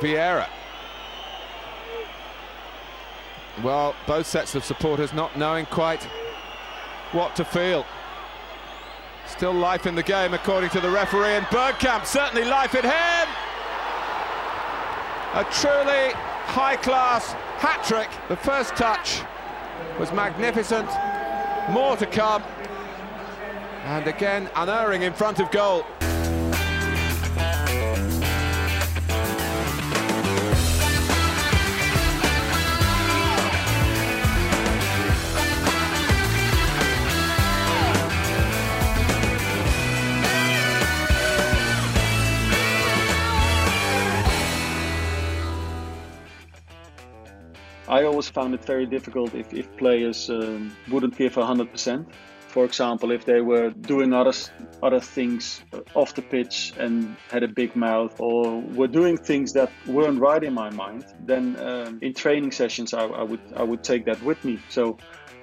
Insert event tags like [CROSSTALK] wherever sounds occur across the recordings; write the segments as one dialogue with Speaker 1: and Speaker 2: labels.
Speaker 1: Vieira. Well, both sets of supporters not knowing quite what to feel. Still life in the game, according to the referee, and Bergkamp certainly life in him. A truly high-class hat-trick. The first touch was magnificent. More to come. And again, unerring in front of goal.
Speaker 2: I always found it very difficult if, if players um, wouldn't give 100%. For example, if they were doing other, other things off the pitch and had a big mouth or were doing things that weren't right in my mind, then um, in training sessions I, I, would, I would take that with me. So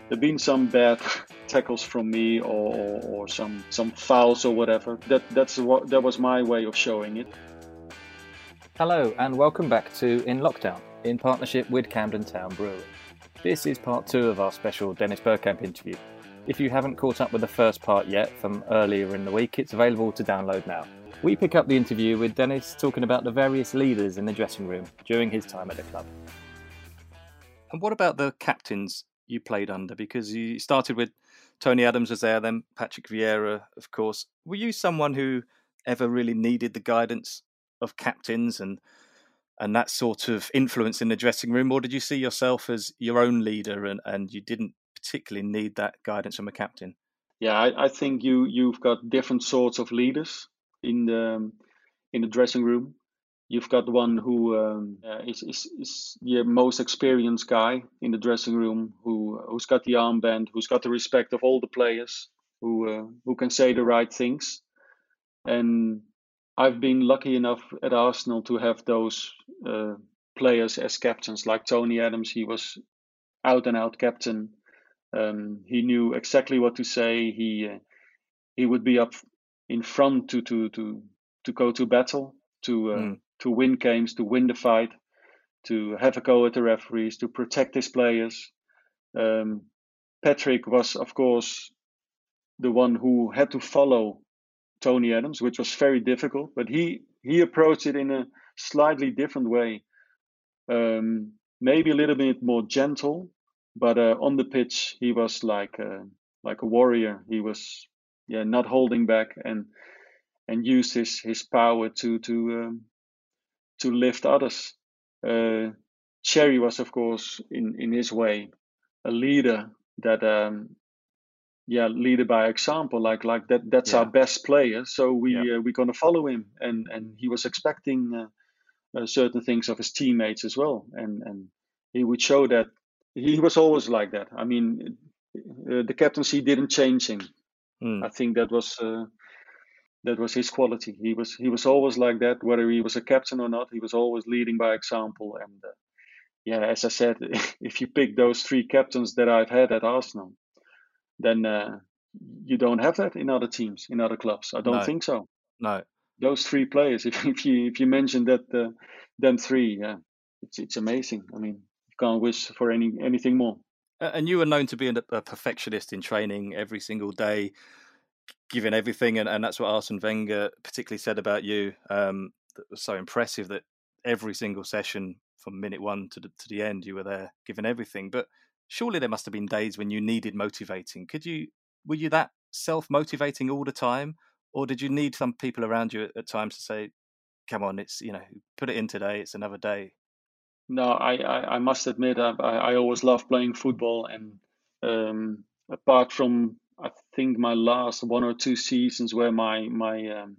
Speaker 2: there have been some bad [LAUGHS] tackles from me or, or, or, some, some fouls or whatever. That, that's what, that was my way of showing it.
Speaker 3: Hello and welcome back to In Lockdown in partnership with Camden Town Brewery. This is part two of our special Dennis Bergkamp interview. If you haven't caught up with the first part yet from earlier in the week, it's available to download now. We pick up the interview with Dennis talking about the various leaders in the dressing room during his time at the club. And what about the captains you played under? Because you started with Tony Adams was there, then Patrick Vieira, of course. Were you someone who ever really needed the guidance of captains and and that sort of influence in the dressing room, or did you see yourself as your own leader and, and you didn't particularly need that guidance from a captain?
Speaker 2: Yeah, I, I think you you've got different sorts of leaders in the in the dressing room. You've got one who um, uh, is, is, is the most experienced guy in the dressing room, who who's got the armband, who's got the respect of all the players, who uh, who can say the right things, and I've been lucky enough at Arsenal to have those uh, players as captains, like Tony Adams. He was out and out captain. Um, he knew exactly what to say. He uh, he would be up in front to to to to go to battle, to uh, mm. to win games, to win the fight, to have a go at the referees, to protect his players. Um, Patrick was, of course, the one who had to follow Tony Adams, which was very difficult. But he he approached it in a slightly different way, um, maybe a little bit more gentle. But uh, on the pitch, he was like a, like a warrior. He was yeah not holding back and and used his his power to to um, to lift others. Uh, Thierry was of course in in his way a leader that um, yeah leader by example like like that that's yeah. our best player so we yeah. uh, we're going to follow him and and he was expecting uh, uh, certain things of his teammates as well and and he would show that he was always like that i mean uh, the captaincy didn't change him mm. i think that was uh, that was his quality he was he was always like that whether he was a captain or not he was always leading by example and uh, yeah as i said [LAUGHS] if you pick those three captains that i've had at arsenal then uh, you don't have that in other teams, in other clubs. I don't no. think so.
Speaker 3: No.
Speaker 2: Those three players, [LAUGHS] if, if you if you mention that uh, them three, yeah, it's it's amazing. I mean, you can't wish for any anything more.
Speaker 3: And you were known to be a perfectionist in training every single day, giving everything, and, and that's what Arsene Wenger particularly said about you. Um, that was so impressive that every single session from minute one to the, to the end, you were there giving everything. But surely there must have been days when you needed motivating. Could you were you that self motivating all the time, or did you need some people around you at, at, times to say, "Come on, it's you know, put it in today. It's another day."
Speaker 2: No, I I, I must admit I, I always loved playing football, and um, apart from I think my last one or two seasons where my my um,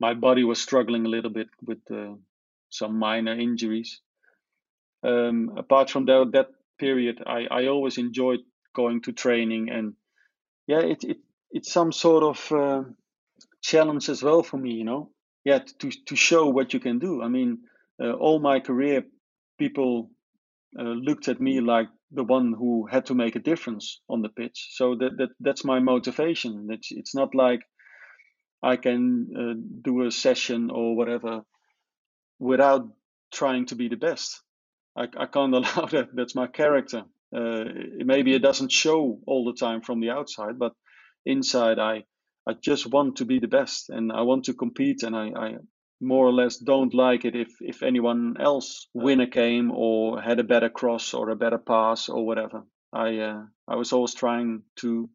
Speaker 2: my body was struggling a little bit with uh, some minor injuries. Um, apart from that, that period, I, I always enjoyed going to training and yeah, it, it it's some sort of uh, challenge as well for me, you know. Yeah, to to show what you can do. I mean, uh, all my career, people uh, looked at me like the one who had to make a difference on the pitch. So that, that that's my motivation. It's it's not like I can uh, do a session or whatever without trying to be the best. I, I can't [LAUGHS] allow that. That's my character. Uh, maybe it doesn't show all the time from the outside, but inside, I I just want to be the best, and I want to compete, and I, I more or less don't like it if if anyone else win a game or had a better cross or a better pass or whatever. I uh, I was always trying to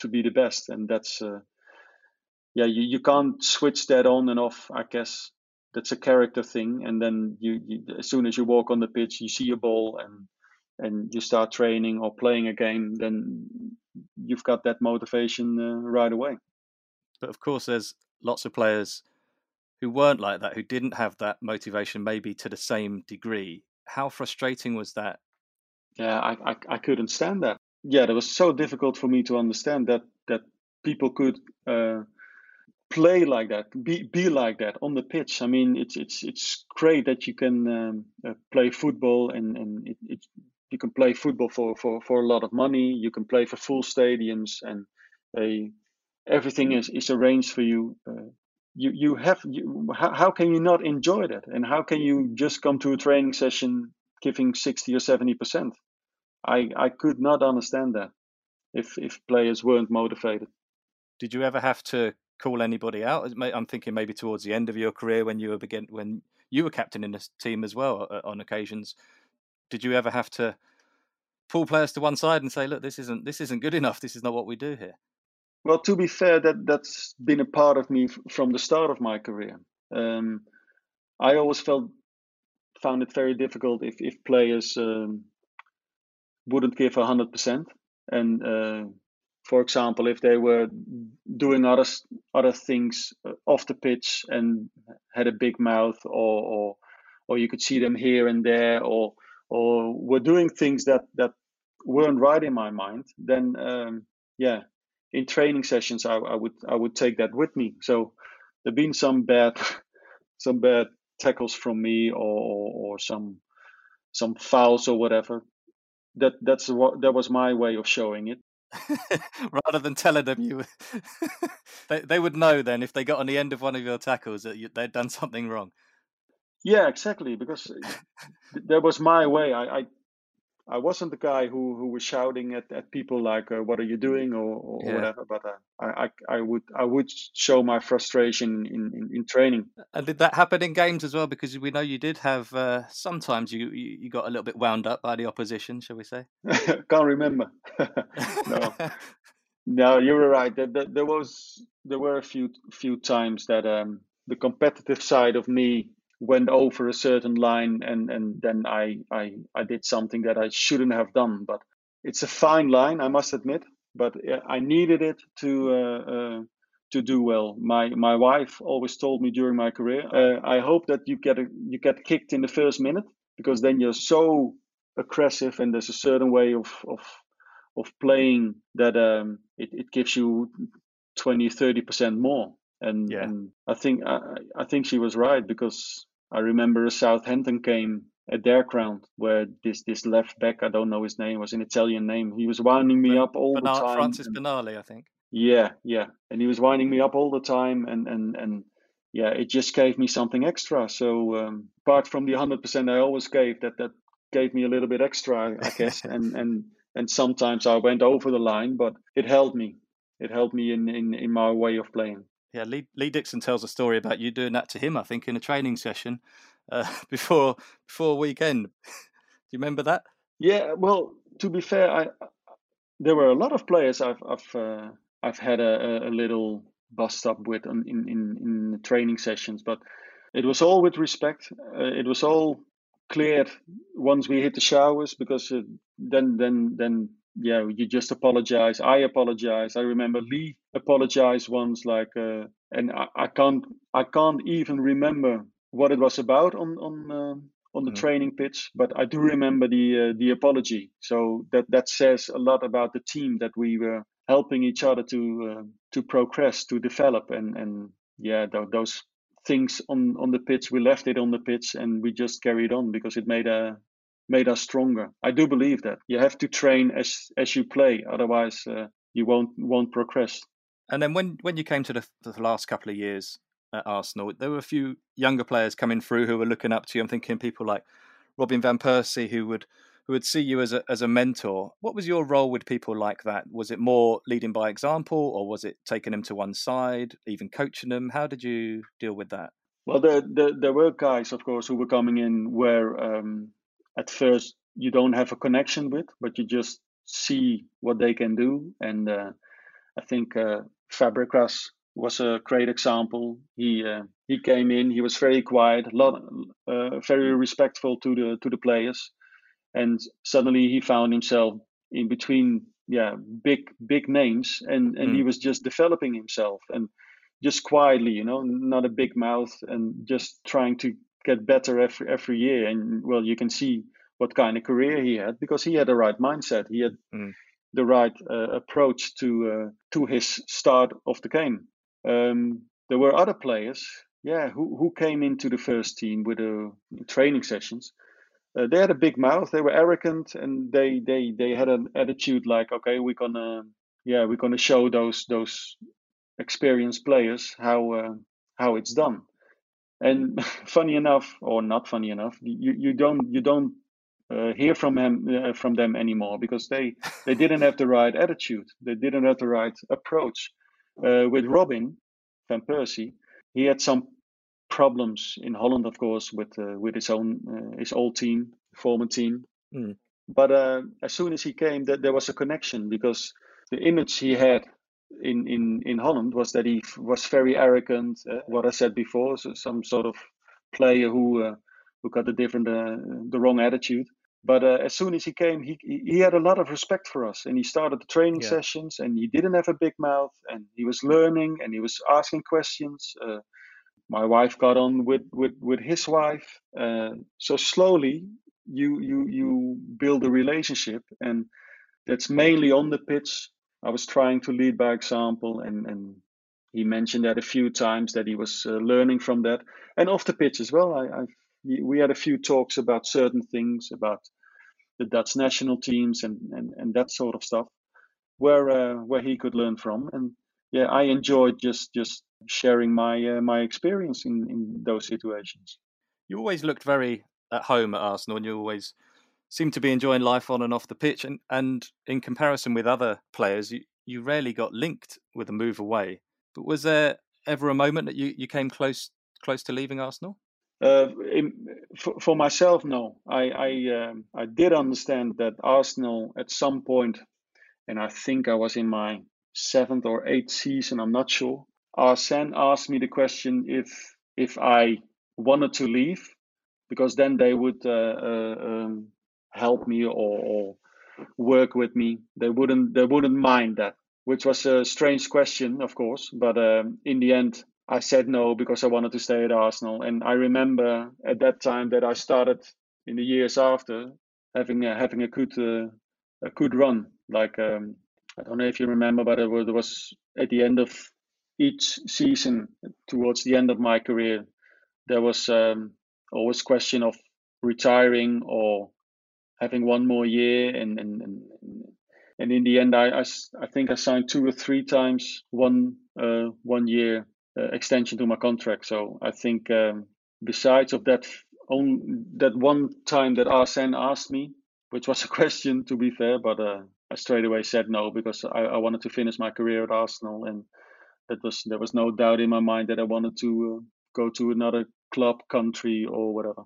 Speaker 2: to be the best, and that's uh, yeah you, you can't switch that on and off. I guess that's a character thing, and then you, you as soon as you walk on the pitch, you see a ball and and you start training or playing a game, then you've got that motivation uh, right away.
Speaker 3: But of course, there's lots of players who weren't like that, who didn't have that motivation, maybe to the same degree. How frustrating was that?
Speaker 2: Yeah, I, I, I couldn't stand that. Yeah, it was so difficult for me to understand that that people could uh, play like that, be be like that on the pitch. I mean, it's it's it's great that you can um, uh, play football and and it, it, you can play football for, for for a lot of money. You can play for full stadiums and they everything is, is arranged for you. Uh, you you have you, how, how can you not enjoy that and how can you just come to a training session giving 60 or 70 percent i i could not understand that if if players weren't motivated
Speaker 3: did you ever have to call anybody out i'm thinking maybe towards the end of your career when you were begin when you were captain in this team as well uh, on occasions did you ever have to pull players to one side and say look this isn't this isn't good enough this is not what we do here
Speaker 2: well, to be fair, that that's been a part of me from the start of my career. Um, I always felt found it very difficult if if players um, wouldn't give hundred percent, and uh, for example, if they were doing other other things uh, off the pitch and had a big mouth, or or, or you could see them here and there, or or were doing things that that weren't right in my mind, then um, yeah, in training sessions, I, I would I would take that with me. So there've been some bad [LAUGHS] some bad tackles from me or, or, or some some fouls or whatever. That that's what that was my way of showing it. [LAUGHS]
Speaker 3: Rather than telling them you, [LAUGHS] they they would know then if they got on the end of one of your tackles that you, they'd done something wrong.
Speaker 2: Yeah, exactly. Because uh, that was my way. I, I I wasn't the guy who, who was shouting at, at people like uh, "What are you doing?" or, or yeah. whatever. But uh, I, I, I would I would show my frustration in, in, in, training.
Speaker 3: And did that happen in games as well? Because we know you did have uh, sometimes you, you, you got a little bit wound up by the opposition, shall we say? [LAUGHS]
Speaker 2: Can't remember. [LAUGHS] no, no, you were right. There, there, there, was there were a few few times that um, the competitive side of me went over a certain line and and then I, I I did something that I shouldn't have done. But it's a fine line, I must admit. But I needed it to uh, uh, to do well. My my wife always told me during my career, uh, I hope that you get a, you get kicked in the first minute because then you're so aggressive and there's a certain way of of of playing that um, it, it gives you 20 30 percent more and, yeah. and I think I, I think she was right because I remember a Southampton game at their ground where this this left back I don't know his name was an Italian name. He was winding me up all
Speaker 3: Bernard,
Speaker 2: the time.
Speaker 3: Francis Benali, I think.
Speaker 2: Yeah, yeah, and he was winding me up all the time, and and and yeah, it just gave me something extra. So um, apart from the hundred percent I always gave, that that gave me a little bit extra, I [LAUGHS] guess, and and and sometimes I went over the line, but it helped me. It helped me in in in my way of playing
Speaker 3: yeah, Lee, Lee Dixon tells a story about you doing that to him. I think in a training session uh, [LAUGHS] before before weekend. [LAUGHS] Do you remember that?
Speaker 2: Yeah. Well, to be fair, I there were a lot of players I've I've uh, I've had a, a little bust up with in in in training sessions, but it was all with respect. Uh, it was all cleared once we hit the showers because uh, then then then yeah, you just apologize. I apologize. I remember Lee apologized once, like, uh, and I, I can't I can't even remember what it was about on on uh, on the mm. training pitch, but I do remember the uh, the apology. So that that says a lot about the team that we were helping each other to uh, to progress, to develop, and and yeah, th- those things on on the pitch, we left it on the pitch, and we just carried on because it made a made us stronger. I do believe that you have to train as as you play, otherwise uh, you won't won't progress.
Speaker 3: And then when when you came to the, the last couple of years at Arsenal, there were a few younger players coming through who were looking up to you. I'm thinking people like Robin van Persie who would who would see you as a as a mentor. What was your role with people like that? Was it more leading by example, or was it taking them to one side, even coaching them? How did you deal with that?
Speaker 2: Well, there there, there were guys, of course, who were coming in where um, at first you don't have a connection with, but you just see what they can do. And uh, I think uh, Fabregas was a great example. He uh, he came in. He was very quiet, lot, uh, very respectful to the to the players, and suddenly he found himself in between, yeah, big big names, and and mm. he was just developing himself and just quietly, you know, not a big mouth, and just trying to get better every every year. And well, you can see what kind of career he had because he had the right mindset. He had mm. the right uh, approach to uh, to his start of the game. Um, there were other players, yeah, who, who came into the first team with the training sessions. Uh, they had a big mouth. They were arrogant, and they they they had an attitude like, okay, we're gonna yeah we're gonna show those those experienced players how uh, how it's done. And [LAUGHS] funny enough, or not funny enough, you, you don't you don't uh, hear from him uh, from them anymore because they they didn't have the right attitude. They didn't have the right approach. Uh, with Robin van Persie, he had some problems in Holland, of course, with uh, with his own uh, his old team, former team. Mm. But uh, as soon as he came, that there was a connection because the image he had in in in Holland was that he was very arrogant. what I said before, so some sort of player who who got the different the wrong attitude. But uh, as soon as he came, he he had a lot of respect for us, and he started the training yeah. sessions, and he didn't have a big mouth, and he was learning, and he was asking questions. Uh, my wife got on with with with his wife, uh, so slowly you you you build a relationship, and that's mainly on the pitch. I was trying to lead by example, and and he mentioned that a few times that he was uh, learning from that, and off the pitch as well. I, I we had a few talks about certain things about the Dutch national teams and, and, and that sort of stuff, where uh, where he could learn from. And yeah, I enjoyed just just sharing my uh, my experience in, in those situations.
Speaker 3: You always looked very at home at Arsenal, and you always seemed to be enjoying life on and off the pitch. And, and in comparison with other players, you, you rarely got linked with a move away. But was there ever a moment that you, you came close close to leaving Arsenal?
Speaker 2: Uh, in, for, for, myself, no. I I, um, I did understand that Arsenal at some point, and I think I was in my seventh or eighth season. I'm not sure. Arsene asked me the question if if I wanted to leave, because then they would uh, uh, um, help me or, or, work with me. They wouldn't they wouldn't mind that, which was a strange question, of course. But um, in the end, I said no because I wanted to stay at Arsenal. And I remember at that time that I started in the years after having a, having a good uh, a good run. Like um, I don't know if you remember, but it was, it was at the end of each season, towards the end of my career, there was um, always question of retiring or having one more year and and, and, and in the end I, I, I think I signed two or three times one uh, one year uh, extension to my contract. So I think um, besides of that on that one time that Arsene asked me, which was a [LAUGHS] question to be fair, but uh, I straight away said no because I, I, wanted to finish my career at Arsenal, and that was there was no doubt in my mind that I wanted to uh, go to another club, country, or whatever.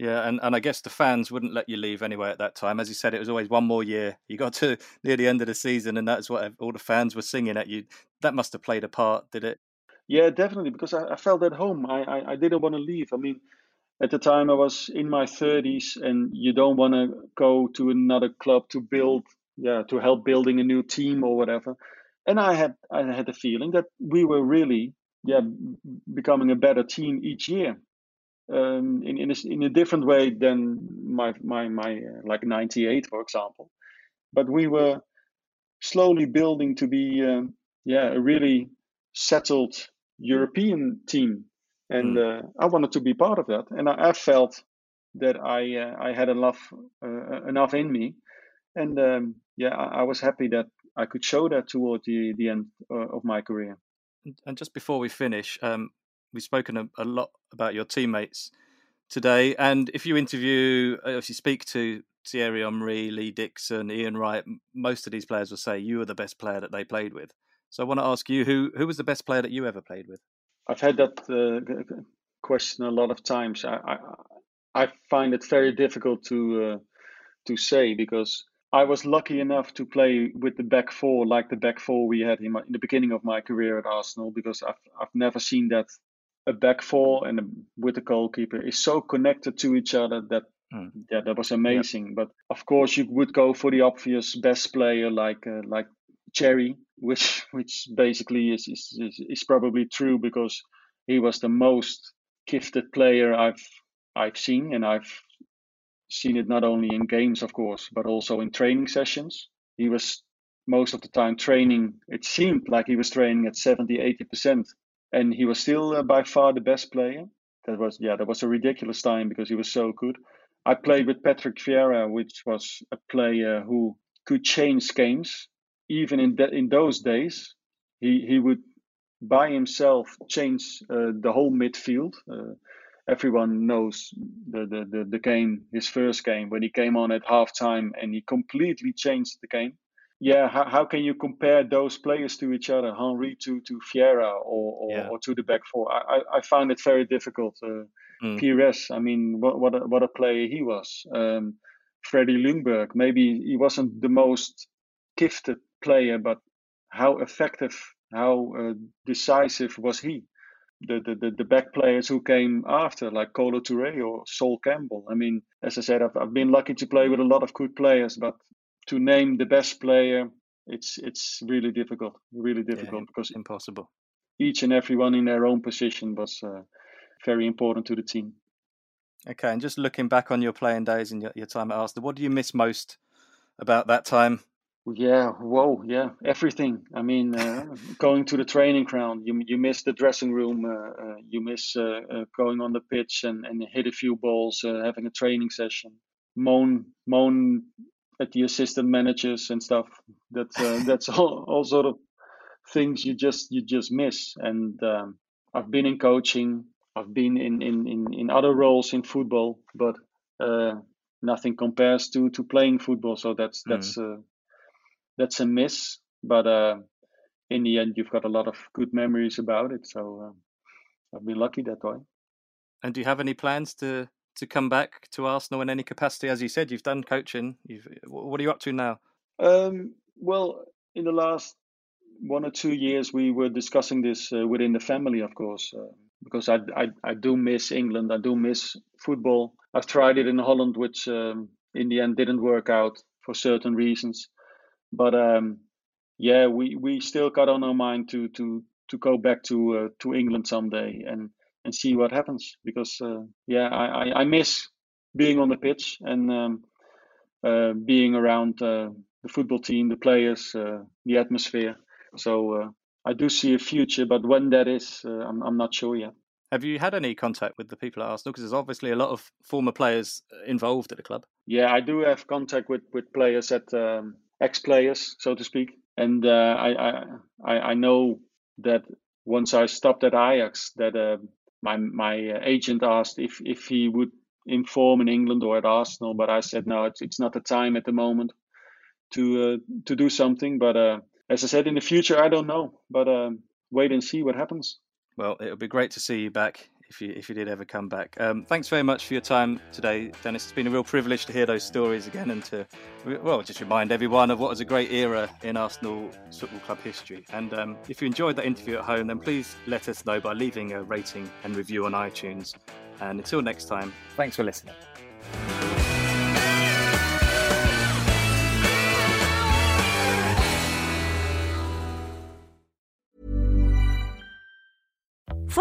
Speaker 3: Yeah, and, and I guess the fans wouldn't let you leave anyway at that time. As you said, it was always one more year. You got to [LAUGHS] near the end of the season, and that's what all the fans were singing at you. That must have played a part, did it?
Speaker 2: Yeah, definitely, because I, I felt at home. I, I, I didn't want to leave. I mean, at the time I was in my 30s, and you don't want to go to another club to build, yeah, to help building a new team or whatever. And I had I had the feeling that we were really yeah, becoming a better team each year. Um, in in a, in a different way than my my my uh, like '98, for example. But we were slowly building to be uh, yeah a really settled European team, and mm. uh, I wanted to be part of that. And I, I felt that I uh, I had enough uh, enough in me, and um, yeah, I, I, was happy that I could show that toward the the end uh, of my career.
Speaker 3: And just before we finish, um, we've spoken a, a, lot about your teammates today, and if you interview, uh, if you speak to Thierry Henry, Lee Dixon, Ian Wright, most of these players will say you were the best player that they played with. So I want to ask you, who who was the best player that you ever played with?
Speaker 2: I've had that uh, question a lot of times. I, I, I find it very difficult to uh, to say because I was lucky enough to play with the back four, like the back four we had in, my, in the beginning of my career at Arsenal, because I've I've never seen that a back four and a, with a goalkeeper is so connected to each other that mm. yeah that was amazing. Yep. But of course you would go for the obvious best player like uh, like Thierry, which [LAUGHS] which basically is, is is is probably true because he was the most gifted player I've I've seen, and I've seen it not only in games, of course, but also in training sessions. He was most of the time training, it seemed like he was training at 70, 80%. And he was still uh, by far the best player. That was, yeah, that was a ridiculous time because he was so good. I played with Patrick Vieira, which was a player who could change games. Even in, de- in those days, he, he would by himself change uh, the whole midfield. Uh, everyone knows the, the, the, the, game, his first game, when he came on at halftime and he completely changed the game. Yeah, how, how can you compare those players to each other, Henry to, to Vieira or, or, yeah. or to the back four? I, I, found it very difficult. Uh, mm. Pires, I mean, what, what, a, what a player he was. Um, Freddie Ljungberg, maybe he wasn't the most gifted player, but how effective, how uh, decisive was he? the, the, the, back players who came after, like Kolo Touré or Sol Campbell. I mean, as I said, I've, I've been lucky to play with a lot of good players, but to name the best player, it's it's really difficult, really difficult
Speaker 3: yeah,
Speaker 2: because
Speaker 3: impossible.
Speaker 2: Each and everyone in their own position was uh, very important to the team.
Speaker 3: Okay, and just looking back on your playing days and your, your time at Arsenal, what do you miss most about that time
Speaker 2: yeah, whoa, yeah, everything. I mean, uh, going to the training ground, you you miss the dressing room, uh, uh, you miss uh, uh, going on the pitch and, and hit a few balls, uh, having a training session, moan moan at the assistant managers and stuff. That's [LAUGHS] that's all, all sort of things you just you just miss. And um, I've been in coaching, I've been in in in, in other roles in football, but nothing compares to to playing football. So that's that's. Mm that's a miss. But uh, in the end, you've got a lot of good memories about it. So uh, I've been lucky that way.
Speaker 3: And do you have any plans to to come back to Arsenal in any capacity? As you said, you've done coaching. You've what are you up to now?
Speaker 2: Um, well, in the last one or two years, we were discussing this uh, within the family, of course, uh, because I, I, I do miss England. I do miss football. I've tried it in Holland, which um, in the end didn't work out for certain reasons. But um, yeah, we, we still got on our mind to to to go back to uh, to England someday and and see what happens because uh, yeah, I, I, I miss being on the pitch and um, uh, being around uh, the football team, the players, uh, the atmosphere. So uh, I do see a future, but when that is, I'm I'm not sure yet.
Speaker 3: Have you had any contact with the people at Arsenal? Because there's obviously a lot of former players involved at the club.
Speaker 2: Yeah, I do have contact with, with players at um, ex players, so to speak. And uh, I, I I know that once I stopped at Ajax, that uh, my my agent asked if if he would inform in England or at Arsenal, but I said no, it's it's not the time at the moment to uh, to do something. But uh, as I said, in the future, I don't know. But um, wait and see what happens.
Speaker 3: Well, it'll be great to see you back if you if you did ever come back. Um, thanks very much for your time today, Dennis. It's been a real privilege to hear those stories again and to well just remind everyone of what was a great era in Arsenal Football Club history. And um, if you enjoyed that interview at home, then please let us know by leaving a rating and review on iTunes. And until next time, thanks for listening.